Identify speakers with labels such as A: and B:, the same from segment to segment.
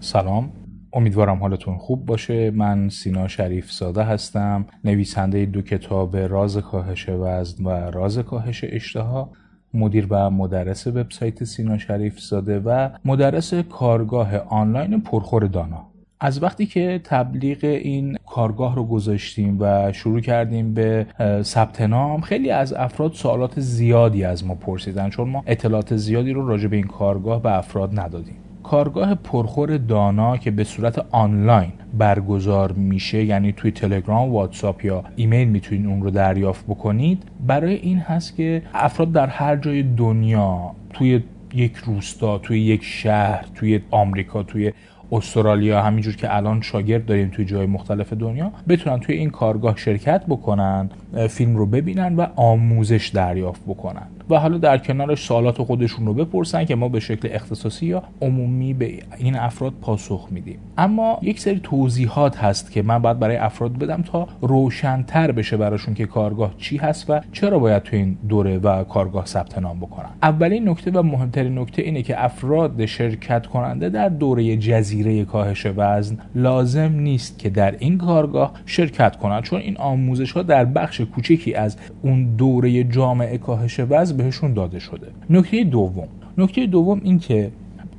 A: سلام. امیدوارم حالتون خوب باشه. من سینا شریف زاده هستم نویسنده دو کتاب راز کاهش وزن و راز کاهش اشتها مدیر و مدرس وبسایت سینا شریف زاده و مدرس کارگاه آنلاین پرخور دانا. از وقتی که تبلیغ این کارگاه رو گذاشتیم و شروع کردیم به ثبت نام خیلی از افراد سوالات زیادی از ما پرسیدن چون ما اطلاعات زیادی رو راجع به این کارگاه به افراد ندادیم. کارگاه پرخور دانا که به صورت آنلاین برگزار میشه یعنی توی تلگرام واتساپ یا ایمیل می‌تونید اون رو دریافت بکنید. برای این هست که افراد در هر جای دنیا توی یک روستا توی یک شهر توی آمریکا توی استرالیا همینجور که الان شاگرد داریم توی جای مختلف دنیا بتونن توی این کارگاه شرکت بکنن فیلم رو ببینن و آموزش دریافت بکنن. و حالا در کنارش سوالات خودشون رو بپرسن که ما به شکل اختصاصی یا عمومی به این افراد پاسخ میدیم. اما یک سری توضیحات هست که من باید برای افراد بدم تا روشنتر بشه براشون که کارگاه چی هست و چرا باید تو این دوره و کارگاه ثبت نام بکنن. اولین نکته و مهمترین نکته اینه که افراد شرکت کننده در دوره جزیره کاهش وزن لازم نیست که در این کارگاه شرکت کنند چون این آموزش ها در بخش کوچکی از اون دوره جامعه کاهش وزن بهشون داده شده. نکته دوم. نکته دوم این که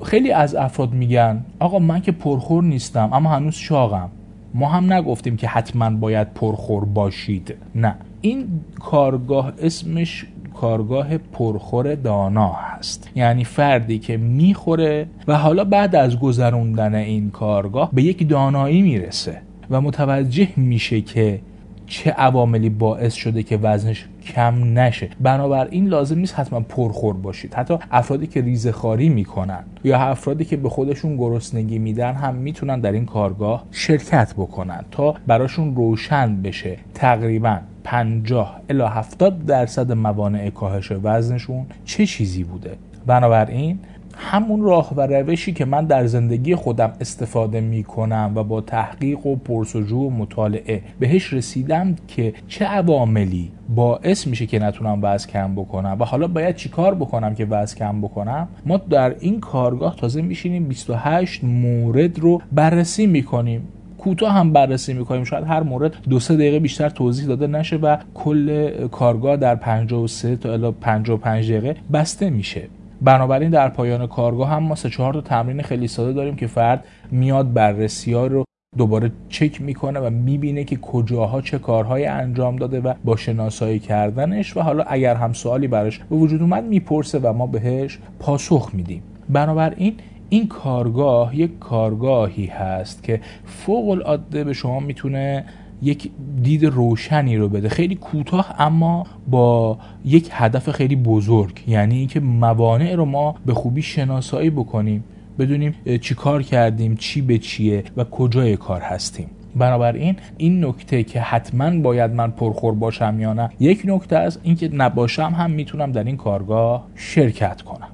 A: خیلی از افراد میگن آقا من که پرخور نیستم اما هنوز شاقم. ما هم نگفتیم که حتما باید پرخور باشید. نه. این کارگاه اسمش کارگاه پرخور دانا هست. یعنی فردی که می‌خوره و حالا بعد از گذروندن این کارگاه به یک دانایی می‌رسه و متوجه میشه که چه عواملی باعث شده که وزنش کم نشه. بنابراین لازم نیست حتما پرخور باشید. حتی افرادی که ریزه خاری می‌کنن یا افرادی که به خودشون گرسنگی میدن هم می‌تونن در این کارگاه شرکت بکنن تا براشون روشن بشه تقریبا. 50 الی 70 درصد موانع کاهش وزنشون چه چیزی بوده؟ بنابراین همون راه و روشی که من در زندگی خودم استفاده می کنم و با تحقیق و پرسجو و مطالعه بهش رسیدم که چه عواملی باعث میشه که نتونم وزن کم بکنم و حالا باید چیکار بکنم که وزن کم بکنم؟ ما در این کارگاه تازه میشینیم 28 مورد رو بررسی می‌کنیم. کوتاه هم بررسی می‌کنیم. شاید هر مورد دو سه دقیقه بیشتر توضیح داده نشه و کل کارگاه در 53 تا الی 55 دقیقه بسته میشه. بنابراین در پایان کارگاه هم ما سه چهار تا تمرین خیلی ساده داریم که فرد میاد بررسی ها رو دوباره چک می‌کنه و می‌بینه که کجاها چه کارهایی انجام داده و با شناسایی کردنش و حالا اگر هم سوالی براش به وجود اومد می‌پرسه و ما بهش پاسخ میدیم. بنابراین این کارگاه یک کارگاهی هست که فوق العاده به شما می‌تونه یک دید روشنی رو بده. خیلی کوتاه اما با یک هدف خیلی بزرگ. یعنی اینکه موانع رو ما به خوبی شناسایی بکنیم بدونیم چی کار کردیم چی به چیه و کجای کار هستیم. بنابراین این نکته که حتما باید من پرخور باشم یا نه یک نکته از اینکه نباشم هم می‌تونم در این کارگاه شرکت کنم.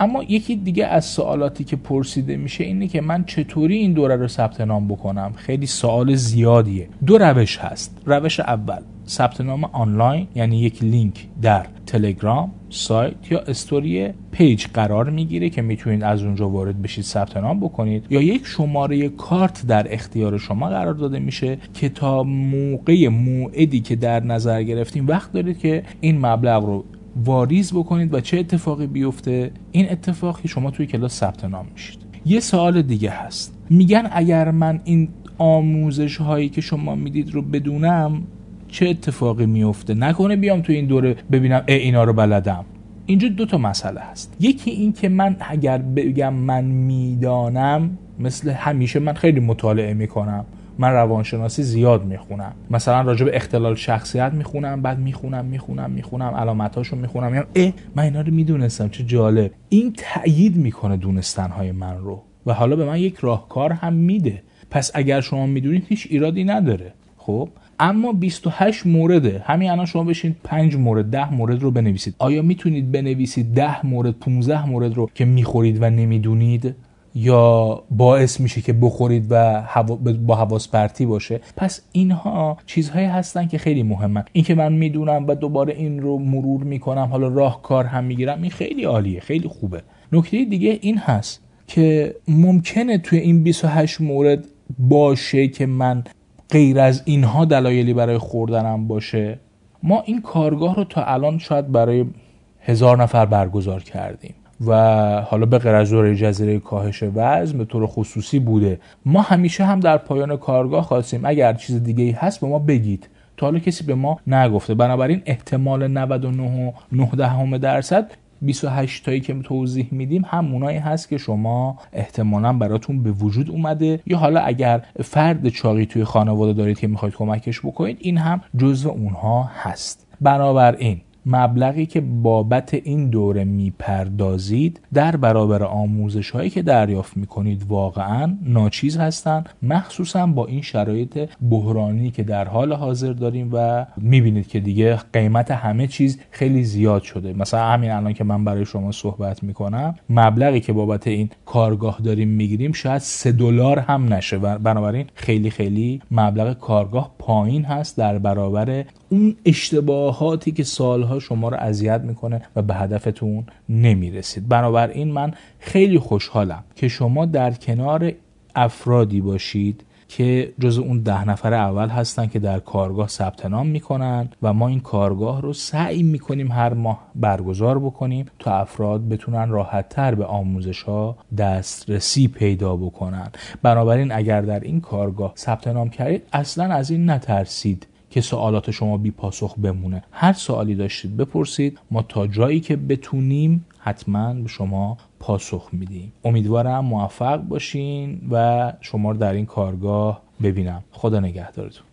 A: اما یکی دیگه از سوالاتی که پرسیده میشه اینه که من چطوری این دوره رو ثبت نام بکنم؟ خیلی سوال زیادیه. دو روش هست. روش اول ثبت نام آنلاین یعنی یک لینک در تلگرام سایت یا استوری پیج قرار می‌گیره که می‌تونید از اونجا وارد بشید ثبت نام بکنید. یا یک شماره کارت در اختیار شما قرار داده میشه که تا موقع موعدی که در نظر گرفتیم وقت دارید که این مبلغ رو واریز بکنید و چه اتفاقی بیفته این اتفاقی شما توی کلاس ثبت نام میشید. یه سوال دیگه هست. میگن اگر من این آموزش هایی که شما می‌دید رو بدونم چه اتفاقی میفته نکنه بیام توی این دوره ببینم ای اینا رو بلدم. اینجا دو تا مسئله هست. یکی این که من اگر بگم من می‌دانم مثل همیشه من خیلی مطالعه می‌کنم. من روانشناسی زیاد می‌خونم. مثلا راجع به اختلال شخصیت می‌خونم بعد می‌خونم می‌خونم می‌خونم علامتاشو می‌خونم. یعنی اه من اینا رو می‌دونستم چه جالب. این تأیید می‌کنه دونستنهای من رو. و حالا به من یک راهکار هم میده. پس اگر شما می‌دونید هیچ ایرادی نداره. خب؟ اما 28 مورده همین الان شما بشین 5 مورد 10 مورد رو بنویسید. آیا می‌تونید بنویسید 10 مورد 15 مورد رو که می‌خورید و نمی‌دونید؟ یا باعث میشه که بخورید و با حواس پرتی باشه. پس اینها چیزهایی هستن که خیلی مهمن. این که من می‌دونم و دوباره این رو مرور می‌کنم حالا راهکار هم می‌گیرم این خیلی عالیه خیلی خوبه. نکته دیگه این هست که ممکنه توی این 28 مورد باشه که من غیر از اینها دلایلی برای خوردنم باشه. ما این کارگاه رو تا الان شاید برای هزار نفر برگزار کردیم. و حالا به غیر جزیره کاهش وزن به طور خصوصی بوده. ما همیشه هم در پایان کارگاه خواستیم. اگر چیز دیگه ای هست به ما بگید. تا حالا کسی به ما نگفته. بنابراین احتمال 99 درصد 28 تایی که توضیح میدیم همونایی هست که شما احتمالا براتون به وجود اومده. یا حالا اگر فرد چاقی توی خانواده دارید که می‌خواید کمکش بکنید این هم جزو اونها هست. بنابراین مبلغی که بابت این دوره می‌پردازید در برابر آموزش هایی که دریافت می‌کنید واقعا ناچیز هستند مخصوصا با این شرایط بحرانی که در حال حاضر داریم و می‌بینید که دیگه قیمت همه چیز خیلی زیاد شده. مثلا همین الان که من برای شما صحبت می‌کنم مبلغی که بابت این کارگاه داریم می‌گیریم شاید سه دلار هم نشه. بنابراین خیلی خیلی مبلغ کارگاه پایین هست در برابر اون اشتباهاتی که سالها شما رو اذیت می‌کنه و به هدفتون نمی‌رسید. بنابراین من خیلی خوشحالم که شما در کنار افرادی باشید که جز اون ده نفر اول هستن که در کارگاه ثبت نام می‌کنن و ما این کارگاه رو سعی می‌کنیم هر ماه برگزار بکنیم تا افراد بتونن راحت تر به آموزش ها دسترسی پیدا بکنن. بنابراین اگر در این کارگاه ثبت نام کردید اصلا از این نترسید. که سوالات شما بی پاسخ بمونه. هر سوالی داشتید بپرسید. ما تا جایی که بتونیم حتما به شما پاسخ میدیم. امیدوارم موفق باشین و شما رو در این کارگاه ببینم. خدا نگهدارتون.